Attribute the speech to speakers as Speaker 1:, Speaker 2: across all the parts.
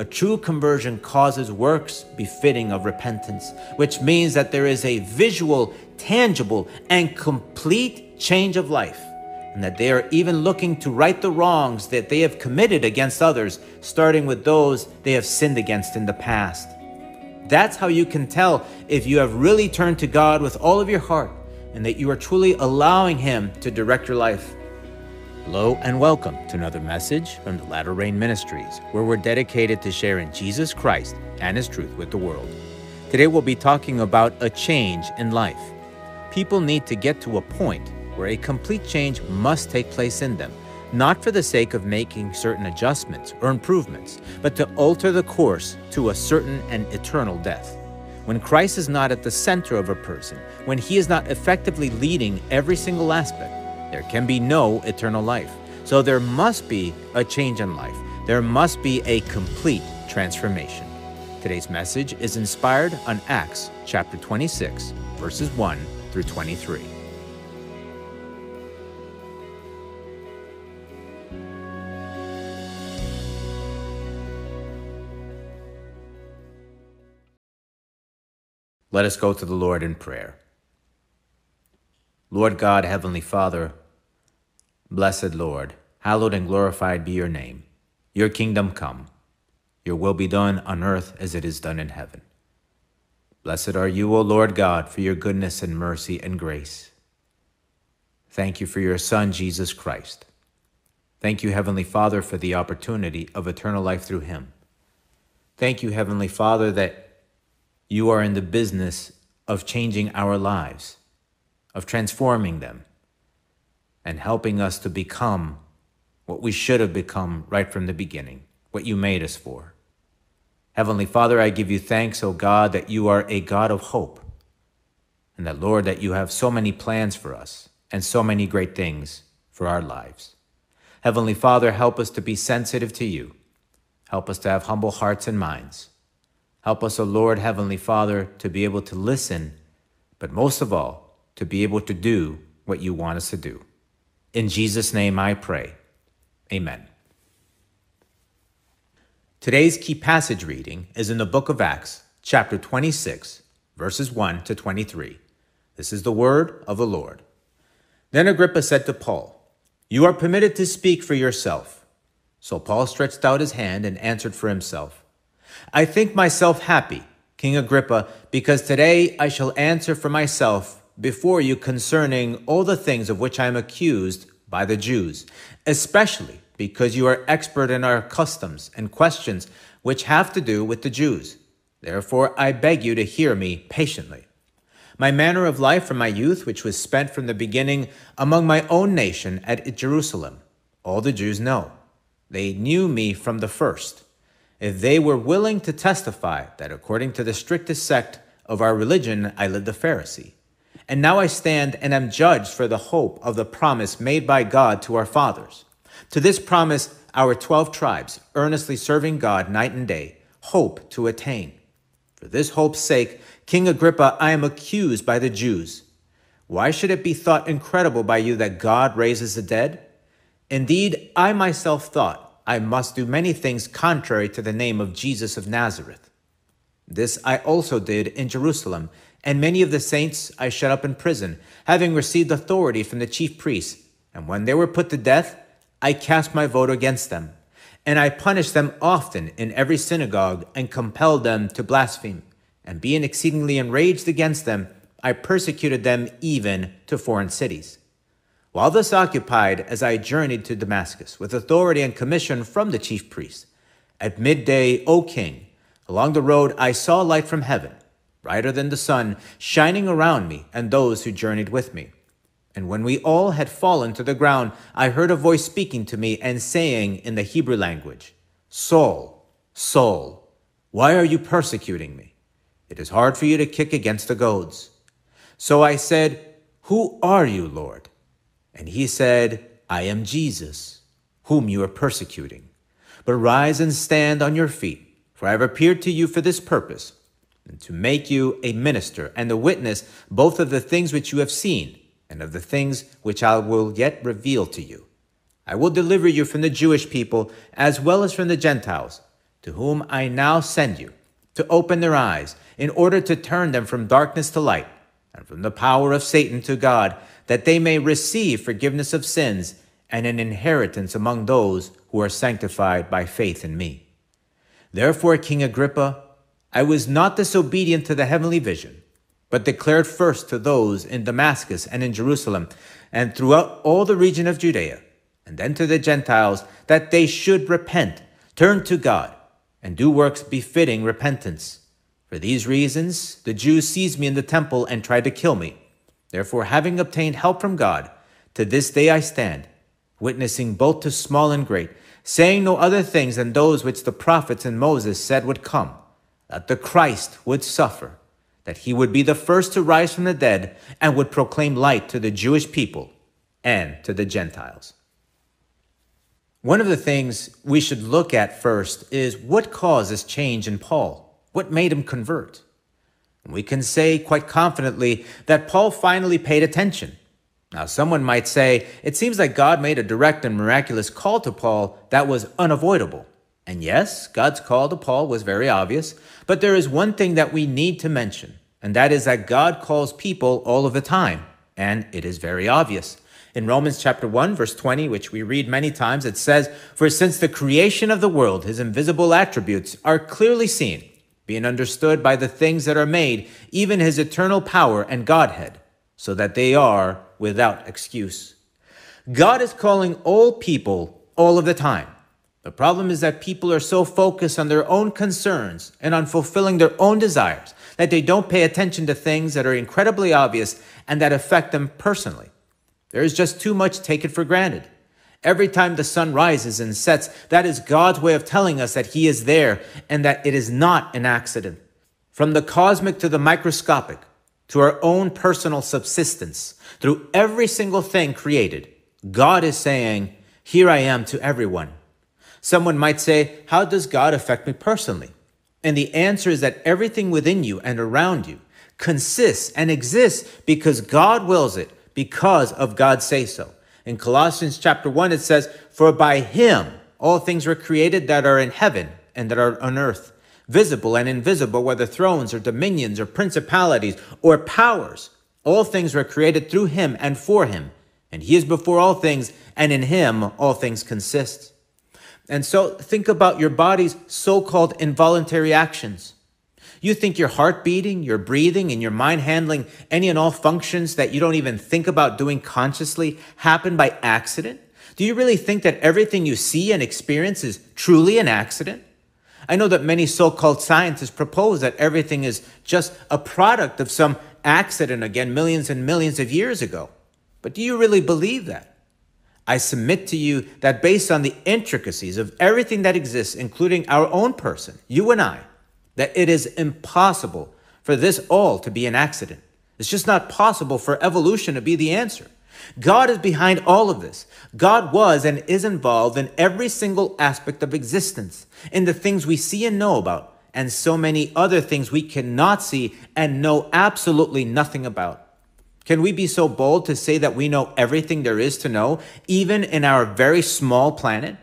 Speaker 1: A true conversion causes works befitting of repentance, which means that there is a visual, tangible, and complete change of life, and that they are even looking to right the wrongs that they have committed against others, starting with those they have sinned against in the past. That's how you can tell if you have really turned to God with all of your heart and that you are truly allowing Him to direct your life. Hello and welcome to another message from the Latter Rain Ministries, where we're dedicated to sharing Jesus Christ and His truth with the world. Today we'll be talking about a change in life. People need to get to a point where a complete change must take place in them, not for the sake of making certain adjustments or improvements, but to alter the course to a certain and eternal death. When Christ is not at the center of a person, when he is not effectively leading every single aspect, there can be no eternal life. So there must be a change in life. There must be a complete transformation. Today's message is inspired on Acts chapter 26, verses 1 through 23. Let us go to the Lord in prayer. Lord God, Heavenly Father, blessed Lord, hallowed and glorified be your name. Your kingdom come, your will be done on earth as it is done in heaven. Blessed are you, O Lord God, for your goodness and mercy and grace. Thank you for your Son, Jesus Christ. Thank you, Heavenly Father, for the opportunity of eternal life through him. Thank you, Heavenly Father, that you are in the business of changing our lives, of transforming them, and helping us to become what we should have become right from the beginning, what you made us for. Heavenly Father, I give you thanks, O God, that you are a God of hope, and that, Lord, that you have so many plans for us and so many great things for our lives. Heavenly Father, help us to be sensitive to you. Help us to have humble hearts and minds. Help us, O Lord, Heavenly Father, to be able to listen, but most of all, to be able to do what you want us to do. In Jesus' name I pray. Amen. Today's key passage reading is in the book of Acts, chapter 26, verses 1 to 23. This is the word of the Lord. Then Agrippa said to Paul, You are permitted to speak for yourself. So Paul stretched out his hand and answered for himself. I think myself happy, King Agrippa, because today I shall answer for myself before you concerning all the things of which I am accused by the Jews, especially because you are expert in our customs and questions which have to do with the Jews. Therefore, I beg you to hear me patiently. My manner of life from my youth, which was spent from the beginning among my own nation at Jerusalem, all the Jews know. They knew me from the first if they were willing to testify that according to the strictest sect of our religion, I lived a Pharisee. And now I stand and am judged for the hope of the promise made by God to our fathers. To this promise, our 12 tribes, earnestly serving God night and day, hope to attain. For this hope's sake, King Agrippa, I am accused by the Jews. Why should it be thought incredible by you that God raises the dead? Indeed, I myself thought I must do many things contrary to the name of Jesus of Nazareth. This I also did in Jerusalem, and many of the saints I shut up in prison, having received authority from the chief priests. And when they were put to death, I cast my vote against them. And I punished them often in every synagogue, and compelled them to blaspheme. And being exceedingly enraged against them, I persecuted them even to foreign cities. While thus occupied, as I journeyed to Damascus with authority and commission from the chief priests, at midday, O king, along the road I saw light from heaven, brighter than the sun, shining around me and those who journeyed with me. And when we all had fallen to the ground, I heard a voice speaking to me and saying in the Hebrew language, Saul, Saul, why are you persecuting me? It is hard for you to kick against the goads. So I said, Who are you, Lord? And he said, I am Jesus, whom you are persecuting. But rise and stand on your feet, for I have appeared to you for this purpose, and to make you a minister and a witness both of the things which you have seen and of the things which I will yet reveal to you. I will deliver you from the Jewish people as well as from the Gentiles, to whom I now send you, to open their eyes, in order to turn them from darkness to light, and from the power of Satan to God, that they may receive forgiveness of sins and an inheritance among those who are sanctified by faith in me. Therefore, King Agrippa, I was not disobedient to the heavenly vision, but declared first to those in Damascus and in Jerusalem, and throughout all the region of Judea, and then to the Gentiles, that they should repent, turn to God, and do works befitting repentance. For these reasons, the Jews seized me in the temple and tried to kill me. Therefore, having obtained help from God, to this day I stand, witnessing both to small and great, saying no other things than those which the prophets and Moses said would come, that the Christ would suffer, that he would be the first to rise from the dead, and would proclaim light to the Jewish people and to the Gentiles. One of the things we should look at first is what caused this change in Paul? What made him convert? We can say quite confidently that Paul finally paid attention. Now, someone might say, it seems like God made a direct and miraculous call to Paul that was unavoidable. And yes, God's call to Paul was very obvious, but there is one thing that we need to mention, and that is that God calls people all of the time, and it is very obvious. In Romans chapter 1, verse 20, which we read many times, it says, For since the creation of the world, his invisible attributes are clearly seen, being understood by the things that are made, even his eternal power and Godhead, so that they are without excuse. God is calling all people all of the time. The problem is that people are so focused on their own concerns and on fulfilling their own desires that they don't pay attention to things that are incredibly obvious and that affect them personally. There is just too much taken for granted. Every time the sun rises and sets, that is God's way of telling us that He is there and that it is not an accident. From the cosmic to the microscopic, to our own personal subsistence, through every single thing created, God is saying, Here I am to everyone. Someone might say, How does God affect me personally? And the answer is that everything within you and around you consists and exists because God wills it because of God's say so. In Colossians chapter 1, it says, For by him all things were created that are in heaven and that are on earth, visible and invisible, whether thrones or dominions or principalities or powers. All things were created through him and for him. And he is before all things, and in him all things consist. And so think about your body's so called involuntary actions. You think your heart beating, your breathing, and your mind handling any and all functions that you don't even think about doing consciously happen by accident? Do you really think that everything you see and experience is truly an accident? I know that many so called scientists propose that everything is just a product of some accident again millions and millions of years ago. But do you really believe that? I submit to you that based on the intricacies of everything that exists, including our own person, you and I, that it is impossible for this all to be an accident. It's just not possible for evolution to be the answer. God is behind all of this. God was and is involved in every single aspect of existence, in the things we see and know about, and so many other things we cannot see and know absolutely nothing about. Can we be so bold to say that we know everything there is to know, even in our very small planet?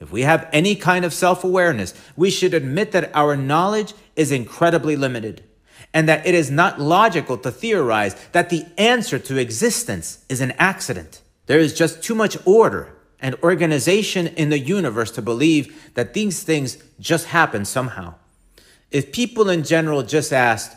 Speaker 1: If we have any kind of self awareness, we should admit that our knowledge is incredibly limited and that it is not logical to theorize that the answer to existence is an accident. There is just too much order and organization in the universe to believe that these things just happen somehow. If people in general just asked,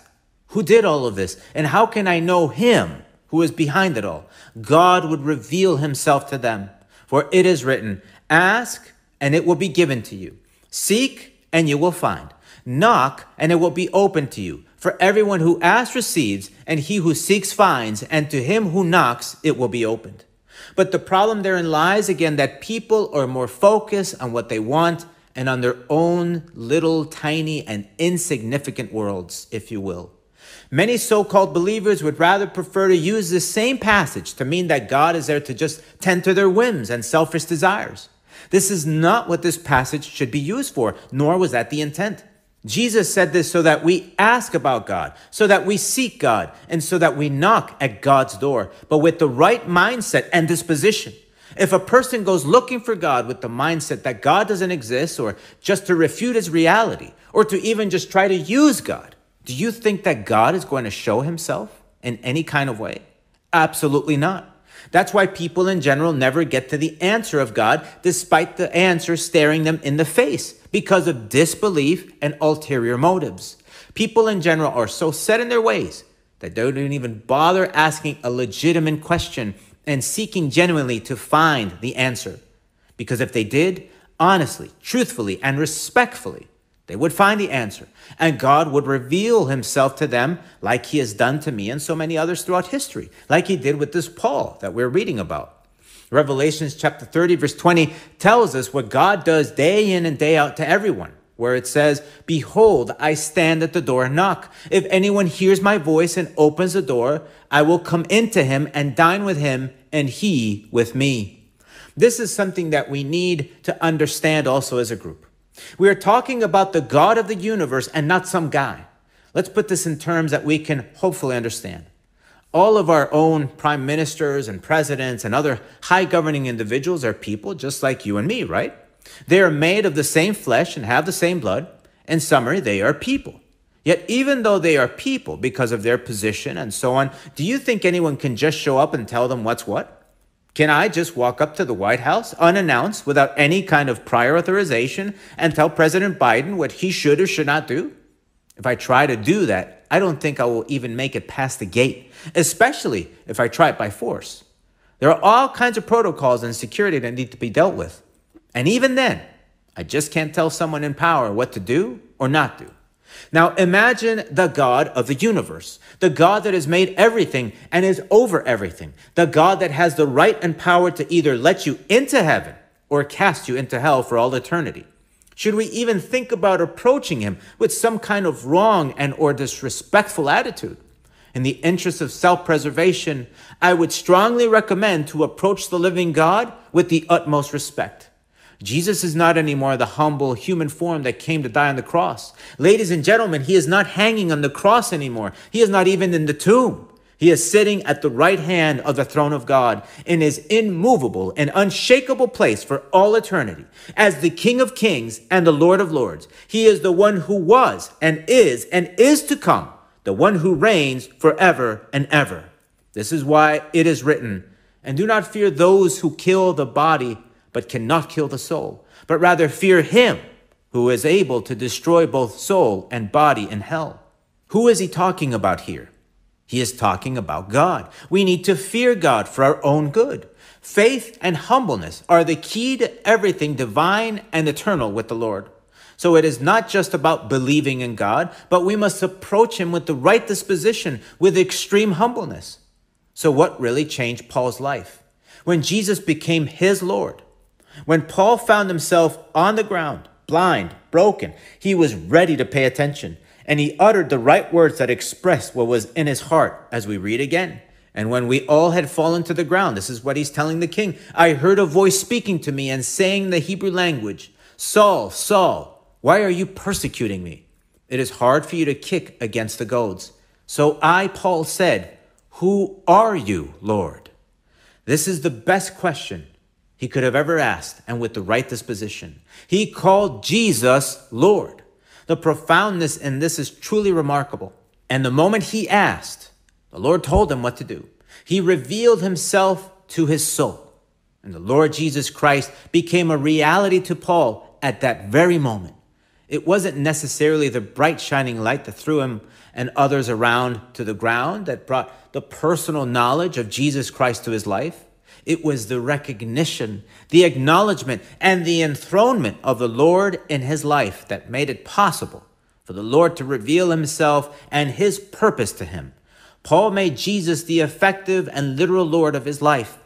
Speaker 1: Who did all of this? And how can I know Him who is behind it all? God would reveal Himself to them. For it is written, Ask and it will be given to you. Seek, and you will find. Knock, and it will be open to you. For everyone who asks receives, and he who seeks finds, and to him who knocks it will be opened. But the problem therein lies again that people are more focused on what they want and on their own little tiny and insignificant worlds, if you will. Many so called believers would rather prefer to use this same passage to mean that God is there to just tend to their whims and selfish desires. This is not what this passage should be used for, nor was that the intent. Jesus said this so that we ask about God, so that we seek God, and so that we knock at God's door, but with the right mindset and disposition. If a person goes looking for God with the mindset that God doesn't exist or just to refute his reality or to even just try to use God, do you think that God is going to show himself in any kind of way? Absolutely not. That's why people in general never get to the answer of God despite the answer staring them in the face because of disbelief and ulterior motives. People in general are so set in their ways that they don't even bother asking a legitimate question and seeking genuinely to find the answer. Because if they did, honestly, truthfully, and respectfully, they would find the answer, and God would reveal himself to them like he has done to me and so many others throughout history, like he did with this Paul that we're reading about. Revelations chapter 30, verse 20 tells us what God does day in and day out to everyone, where it says, Behold, I stand at the door and knock. If anyone hears my voice and opens the door, I will come into him and dine with him, and he with me. This is something that we need to understand also as a group. We are talking about the God of the universe and not some guy. Let's put this in terms that we can hopefully understand. All of our own prime ministers and presidents and other high governing individuals are people just like you and me, right? They are made of the same flesh and have the same blood. In summary, they are people. Yet, even though they are people because of their position and so on, do you think anyone can just show up and tell them what's what? Can I just walk up to the White House unannounced without any kind of prior authorization and tell President Biden what he should or should not do? If I try to do that, I don't think I will even make it past the gate, especially if I try it by force. There are all kinds of protocols and security that need to be dealt with. And even then, I just can't tell someone in power what to do or not do. Now imagine the God of the universe, the God that has made everything and is over everything, the God that has the right and power to either let you into heaven or cast you into hell for all eternity. Should we even think about approaching him with some kind of wrong and or disrespectful attitude? In the interest of self-preservation, I would strongly recommend to approach the living God with the utmost respect. Jesus is not anymore the humble human form that came to die on the cross. Ladies and gentlemen, he is not hanging on the cross anymore. He is not even in the tomb. He is sitting at the right hand of the throne of God in his immovable and unshakable place for all eternity. As the King of kings and the Lord of lords, he is the one who was and is and is to come, the one who reigns forever and ever. This is why it is written, and do not fear those who kill the body, but cannot kill the soul, but rather fear him who is able to destroy both soul and body in hell. Who is he talking about here? He is talking about God. We need to fear God for our own good. Faith and humbleness are the key to everything divine and eternal with the Lord. So it is not just about believing in God, but we must approach Him with the right disposition, with extreme humbleness. So, what really changed Paul's life? When Jesus became his Lord, when Paul found himself on the ground, blind, broken, he was ready to pay attention, and he uttered the right words that expressed what was in his heart, as we read again. And when we all had fallen to the ground, this is what he's telling the king I heard a voice speaking to me and saying the Hebrew language, Saul, Saul, why are you persecuting me? It is hard for you to kick against the goads. So I, Paul, said, Who are you, Lord? This is the best question he could have ever asked, and with the right disposition. He called Jesus Lord. The profoundness in this is truly remarkable. And the moment he asked, the Lord told him what to do. He revealed himself to his soul. And the Lord Jesus Christ became a reality to Paul at that very moment. It wasn't necessarily the bright shining light that threw him and others around to the ground that brought the personal knowledge of Jesus Christ to his life. It was the recognition, the acknowledgement, and the enthronement of the Lord in his life that made it possible for the Lord to reveal himself and his purpose to him. Paul made Jesus the effective and literal Lord of his life,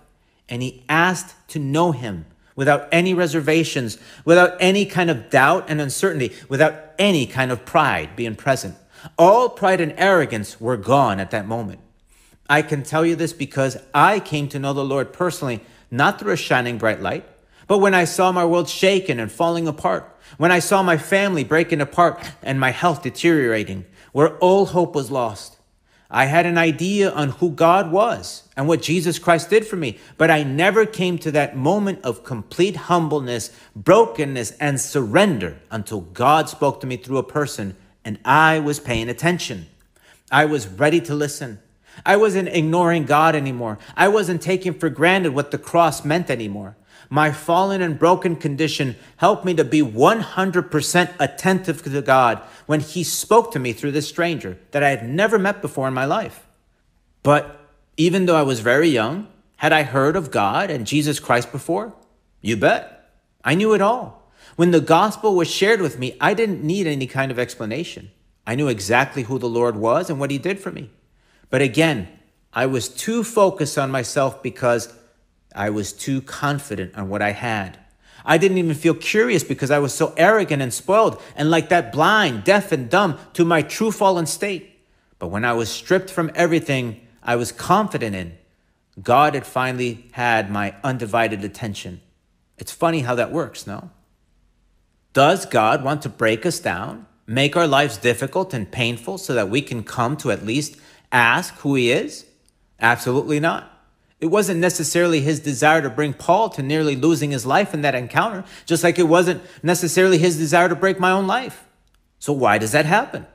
Speaker 1: and he asked to know him without any reservations, without any kind of doubt and uncertainty, without any kind of pride being present. All pride and arrogance were gone at that moment. I can tell you this because I came to know the Lord personally, not through a shining bright light, but when I saw my world shaken and falling apart, when I saw my family breaking apart and my health deteriorating, where all hope was lost. I had an idea on who God was and what Jesus Christ did for me, but I never came to that moment of complete humbleness, brokenness, and surrender until God spoke to me through a person and I was paying attention. I was ready to listen. I wasn't ignoring God anymore. I wasn't taking for granted what the cross meant anymore. My fallen and broken condition helped me to be 100% attentive to God when He spoke to me through this stranger that I had never met before in my life. But even though I was very young, had I heard of God and Jesus Christ before? You bet. I knew it all. When the gospel was shared with me, I didn't need any kind of explanation. I knew exactly who the Lord was and what He did for me. But again, I was too focused on myself because I was too confident on what I had. I didn't even feel curious because I was so arrogant and spoiled and like that blind, deaf, and dumb to my true fallen state. But when I was stripped from everything I was confident in, God had finally had my undivided attention. It's funny how that works, no? Does God want to break us down, make our lives difficult and painful so that we can come to at least ask who He is? Absolutely not. It wasn't necessarily his desire to bring Paul to nearly losing his life in that encounter, just like it wasn't necessarily his desire to break my own life. So, why does that happen?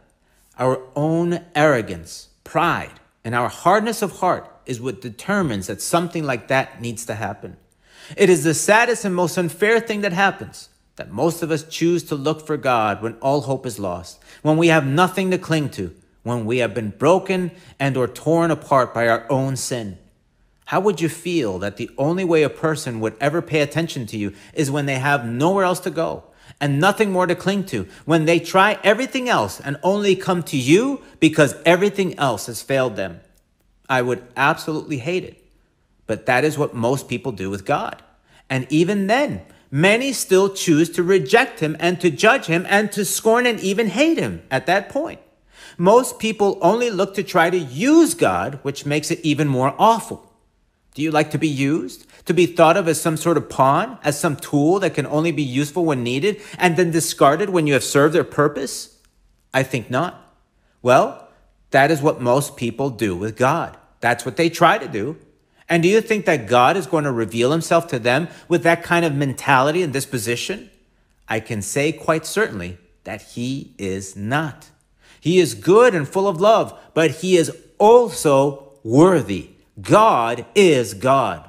Speaker 1: Our own arrogance, pride, and our hardness of heart is what determines that something like that needs to happen. It is the saddest and most unfair thing that happens that most of us choose to look for God when all hope is lost, when we have nothing to cling to, when we have been broken and or torn apart by our own sin. How would you feel that the only way a person would ever pay attention to you is when they have nowhere else to go and nothing more to cling to, when they try everything else and only come to you because everything else has failed them? I would absolutely hate it. But that is what most people do with God. And even then, many still choose to reject him and to judge him and to scorn and even hate him at that point. Most people only look to try to use God, which makes it even more awful. Do you like to be used? To be thought of as some sort of pawn, as some tool that can only be useful when needed and then discarded when you have served their purpose? I think not. Well, that is what most people do with God. That's what they try to do. And do you think that God is going to reveal himself to them with that kind of mentality and disposition? I can say quite certainly that he is not. He is good and full of love, but he is also worthy. God is God.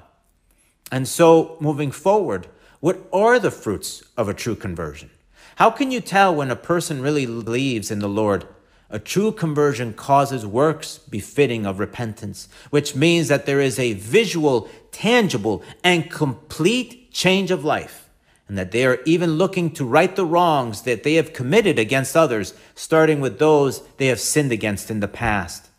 Speaker 1: And so, moving forward, what are the fruits of a true conversion? How can you tell when a person really believes in the Lord? A true conversion causes works befitting of repentance, which means that there is a visual, tangible, and complete change of life, and that they are even looking to right the wrongs that they have committed against others, starting with those they have sinned against in the past.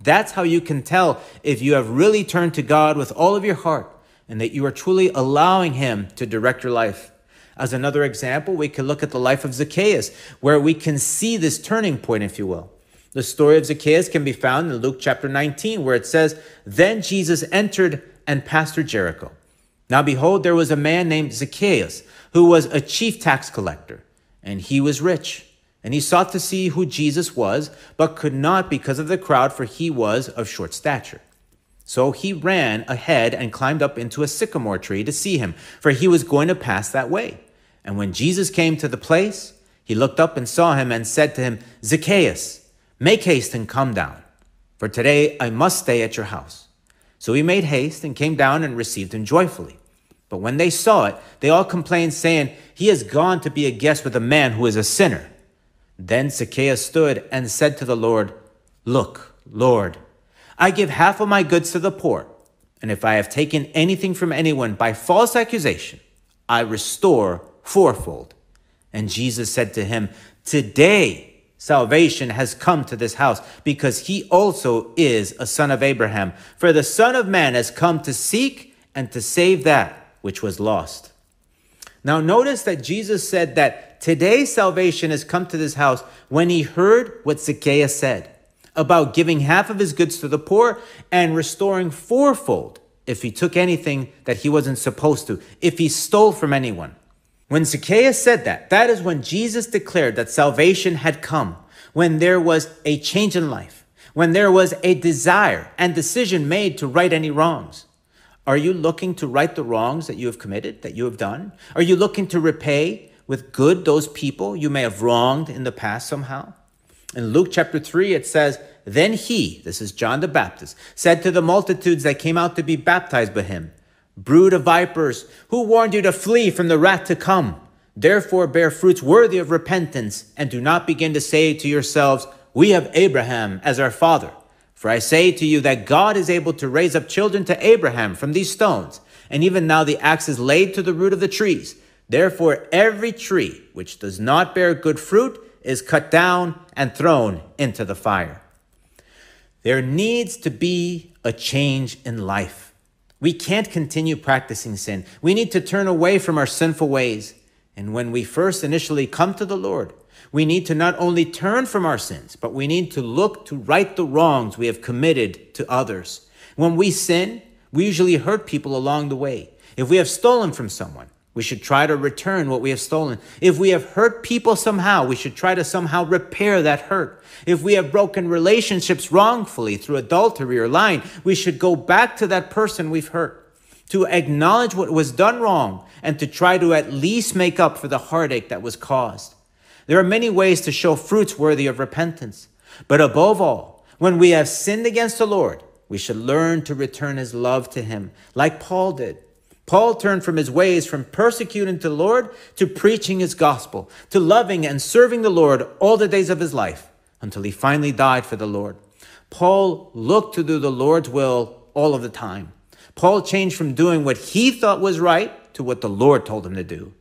Speaker 1: That's how you can tell if you have really turned to God with all of your heart and that you are truly allowing Him to direct your life. As another example, we can look at the life of Zacchaeus, where we can see this turning point, if you will. The story of Zacchaeus can be found in Luke chapter 19, where it says, Then Jesus entered and passed through Jericho. Now behold, there was a man named Zacchaeus, who was a chief tax collector, and he was rich. And he sought to see who Jesus was, but could not because of the crowd, for he was of short stature. So he ran ahead and climbed up into a sycamore tree to see him, for he was going to pass that way. And when Jesus came to the place, he looked up and saw him and said to him, Zacchaeus, make haste and come down, for today I must stay at your house. So he made haste and came down and received him joyfully. But when they saw it, they all complained, saying, He has gone to be a guest with a man who is a sinner. Then Zacchaeus stood and said to the Lord, Look, Lord, I give half of my goods to the poor, and if I have taken anything from anyone by false accusation, I restore fourfold. And Jesus said to him, Today salvation has come to this house, because he also is a son of Abraham. For the Son of Man has come to seek and to save that which was lost. Now, notice that Jesus said that Today, salvation has come to this house when he heard what Zacchaeus said about giving half of his goods to the poor and restoring fourfold if he took anything that he wasn't supposed to, if he stole from anyone. When Zacchaeus said that, that is when Jesus declared that salvation had come, when there was a change in life, when there was a desire and decision made to right any wrongs. Are you looking to right the wrongs that you have committed, that you have done? Are you looking to repay with good those people you may have wronged in the past somehow? In Luke chapter 3, it says, Then he, this is John the Baptist, said to the multitudes that came out to be baptized by him, Brood of vipers, who warned you to flee from the wrath to come? Therefore bear fruits worthy of repentance, and do not begin to say to yourselves, We have Abraham as our father. For I say to you that God is able to raise up children to Abraham from these stones. And even now the axe is laid to the root of the trees. Therefore, every tree which does not bear good fruit is cut down and thrown into the fire. There needs to be a change in life. We can't continue practicing sin. We need to turn away from our sinful ways. And when we first initially come to the Lord, we need to not only turn from our sins, but we need to look to right the wrongs we have committed to others. When we sin, we usually hurt people along the way. If we have stolen from someone, we should try to return what we have stolen. If we have hurt people somehow, we should try to somehow repair that hurt. If we have broken relationships wrongfully through adultery or lying, we should go back to that person we've hurt to acknowledge what was done wrong and to try to at least make up for the heartache that was caused. There are many ways to show fruits worthy of repentance. But above all, when we have sinned against the Lord, we should learn to return his love to him, like Paul did. Paul turned from his ways from persecuting the Lord to preaching his gospel, to loving and serving the Lord all the days of his life until he finally died for the Lord. Paul looked to do the Lord's will all of the time. Paul changed from doing what he thought was right to what the Lord told him to do.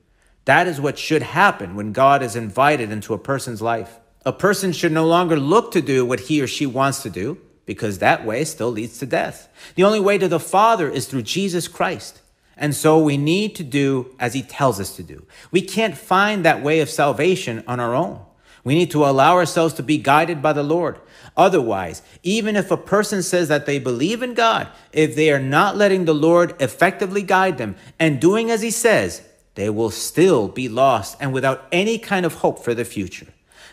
Speaker 1: That is what should happen when God is invited into a person's life. A person should no longer look to do what he or she wants to do, because that way still leads to death. The only way to the Father is through Jesus Christ. And so we need to do as he tells us to do. We can't find that way of salvation on our own. We need to allow ourselves to be guided by the Lord. Otherwise, even if a person says that they believe in God, if they are not letting the Lord effectively guide them and doing as he says, they will still be lost and without any kind of hope for the future.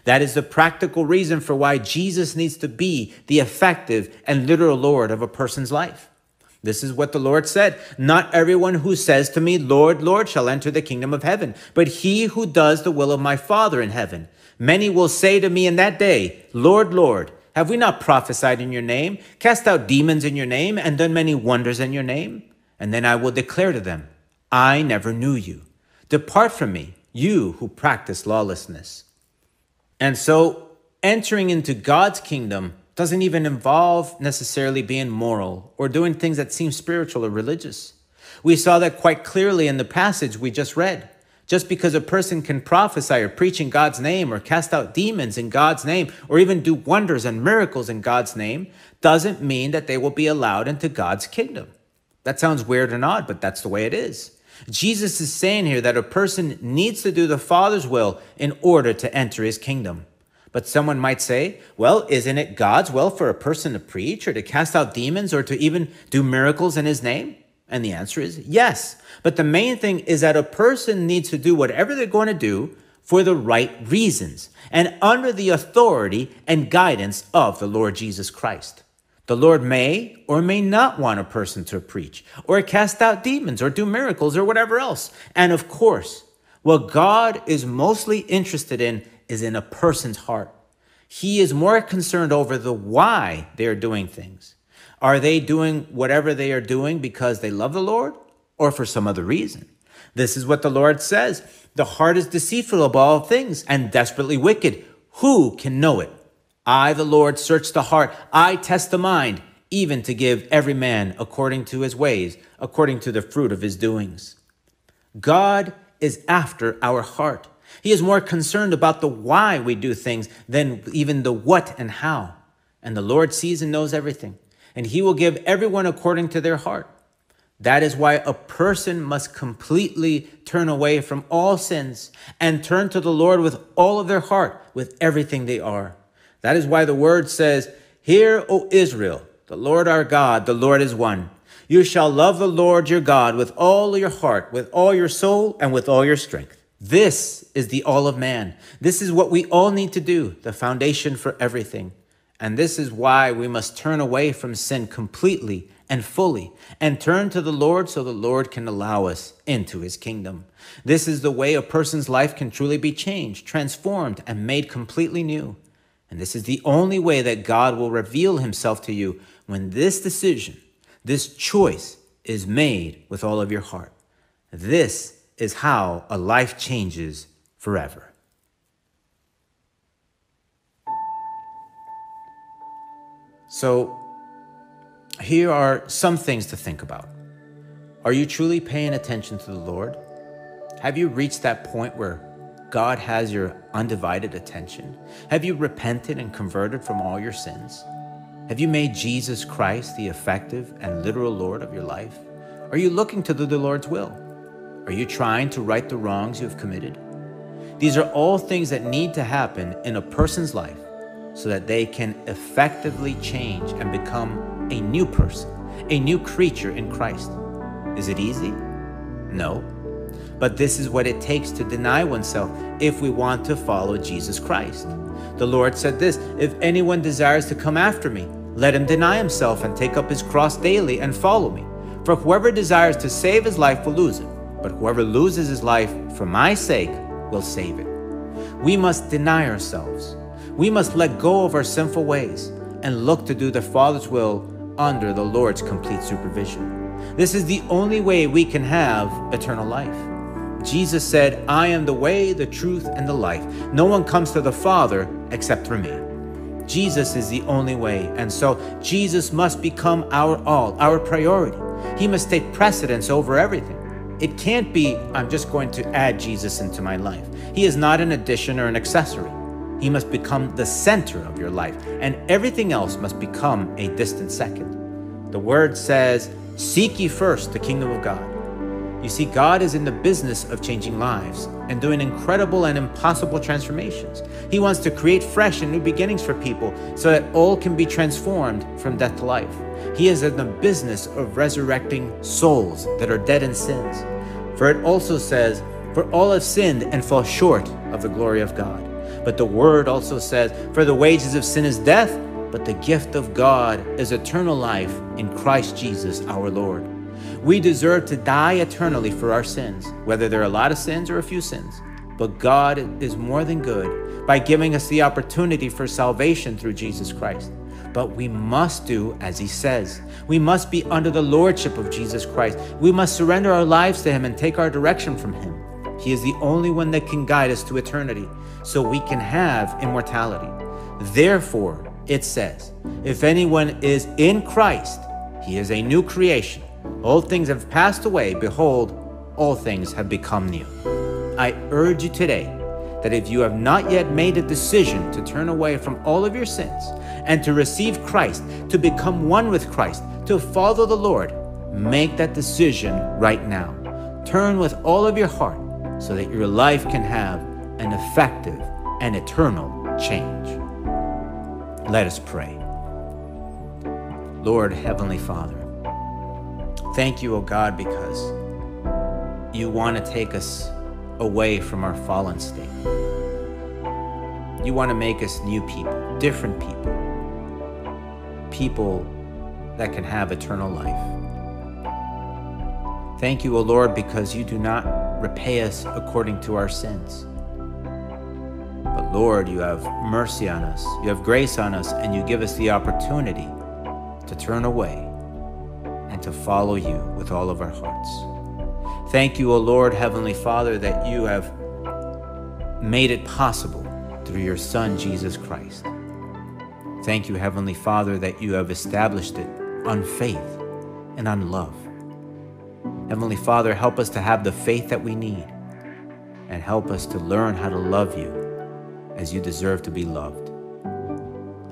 Speaker 1: That is the practical reason for why Jesus needs to be the effective and literal Lord of a person's life. This is what the Lord said. Not everyone who says to me, Lord, Lord, shall enter the kingdom of heaven, but he who does the will of my Father in heaven. Many will say to me in that day, Lord, Lord, have we not prophesied in your name, cast out demons in your name, and done many wonders in your name? And then I will declare to them, I never knew you. Depart from me, you who practice lawlessness. And so entering into God's kingdom doesn't even involve necessarily being moral or doing things that seem spiritual or religious. We saw that quite clearly in the passage we just read. Just because a person can prophesy or preach in God's name or cast out demons in God's name or even do wonders and miracles in God's name doesn't mean that they will be allowed into God's kingdom. That sounds weird and odd, but that's the way it is. Jesus is saying here that a person needs to do the Father's will in order to enter his kingdom. But someone might say, well, isn't it God's will for a person to preach or to cast out demons or to even do miracles in his name? And the answer is yes. But the main thing is that a person needs to do whatever they're going to do for the right reasons and under the authority and guidance of the Lord Jesus Christ. The Lord may or may not want a person to preach or cast out demons or do miracles or whatever else. And of course, what God is mostly interested in is in a person's heart. He is more concerned over the why they are doing things. Are they doing whatever they are doing because they love the Lord or for some other reason? This is what the Lord says. The heart is deceitful above all things and desperately wicked. Who can know it? I, the Lord, search the heart. I test the mind, even to give every man according to his ways, according to the fruit of his doings. God is after our heart. He is more concerned about the why we do things than even the what and how. And the Lord sees and knows everything, and he will give everyone according to their heart. That is why a person must completely turn away from all sins and turn to the Lord with all of their heart, with everything they are. That is why the word says, Hear, O Israel, the Lord our God, the Lord is one. You shall love the Lord your God with all your heart, with all your soul, and with all your strength. This is the all of man. This is what we all need to do, the foundation for everything. And this is why we must turn away from sin completely and fully and turn to the Lord so the Lord can allow us into his kingdom. This is the way a person's life can truly be changed, transformed, and made completely new. And this is the only way that God will reveal himself to you when this decision, this choice is made with all of your heart. This is how a life changes forever. So, here are some things to think about. Are you truly paying attention to the Lord? Have you reached that point where God has your undivided attention? Have you repented and converted from all your sins? Have you made Jesus Christ the effective and literal Lord of your life? Are you looking to do the Lord's will? Are you trying to right the wrongs you have committed? These are all things that need to happen in a person's life so that they can effectively change and become a new person, a new creature in Christ. Is it easy? No. But this is what it takes to deny oneself if we want to follow Jesus Christ. The Lord said this If anyone desires to come after me, let him deny himself and take up his cross daily and follow me. For whoever desires to save his life will lose it, but whoever loses his life for my sake will save it. We must deny ourselves. We must let go of our sinful ways and look to do the Father's will under the Lord's complete supervision. This is the only way we can have eternal life. Jesus said, I am the way, the truth, and the life. No one comes to the Father except through me. Jesus is the only way, and so Jesus must become our all, our priority. He must take precedence over everything. It can't be, I'm just going to add Jesus into my life. He is not an addition or an accessory. He must become the center of your life, and everything else must become a distant second. The word says, Seek ye first the kingdom of God. You see, God is in the business of changing lives and doing incredible and impossible transformations. He wants to create fresh and new beginnings for people so that all can be transformed from death to life. He is in the business of resurrecting souls that are dead in sins. For it also says, For all have sinned and fall short of the glory of God. But the word also says, For the wages of sin is death, but the gift of God is eternal life in Christ Jesus our Lord. We deserve to die eternally for our sins, whether there are a lot of sins or a few sins. But God is more than good by giving us the opportunity for salvation through Jesus Christ. But we must do as He says. We must be under the Lordship of Jesus Christ. We must surrender our lives to Him and take our direction from Him. He is the only one that can guide us to eternity so we can have immortality. Therefore, it says, if anyone is in Christ, he is a new creation. Old things have passed away. Behold, all things have become new. I urge you today that if you have not yet made a decision to turn away from all of your sins and to receive Christ, to become one with Christ, to follow the Lord, make that decision right now. Turn with all of your heart so that your life can have an effective and eternal change. Let us pray. Lord, Heavenly Father, thank you, O God, because you want to take us away from our fallen state. You want to make us new people, different people, people that can have eternal life. Thank you, O Lord, because you do not repay us according to our sins. But Lord, you have mercy on us, you have grace on us, and you give us the opportunity to turn away and to follow you with all of our hearts. Thank you, O Lord, Heavenly Father, that you have made it possible through your Son, Jesus Christ. Thank you, Heavenly Father, that you have established it on faith and on love. Heavenly Father, help us to have the faith that we need and help us to learn how to love you as you deserve to be loved.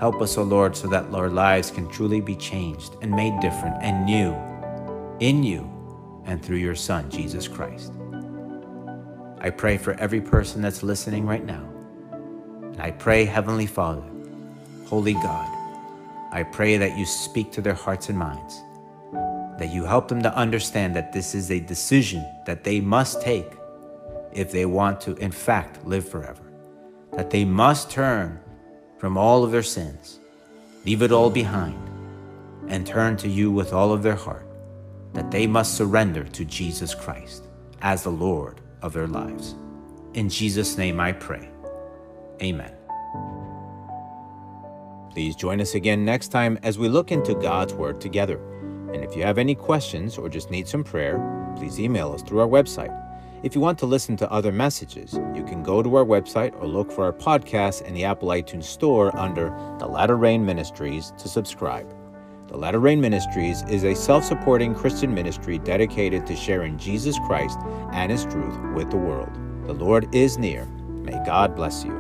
Speaker 1: Help us, O Lord, so that our lives can truly be changed and made different and new in you and through your Son, Jesus Christ. I pray for every person that's listening right now. And I pray, Heavenly Father, Holy God, I pray that you speak to their hearts and minds that you help them to understand that this is a decision that they must take if they want to, in fact, live forever. That they must turn from all of their sins leave it all behind, and turn to you with all of their heart, that they must surrender to Jesus Christ as the Lord of their lives. In Jesus' name I pray. Amen. Please join us again next time as we look into God's Word together. And if you have any questions or just need some prayer, please email us through our website. If you want to listen to other messages, you can go to our website or look for our podcast in the Apple iTunes Store under The Latter Rain Ministries to subscribe. The Latter Rain Ministries is a self supporting Christian ministry dedicated to sharing Jesus Christ and His truth with the world. The Lord is near. May God bless you.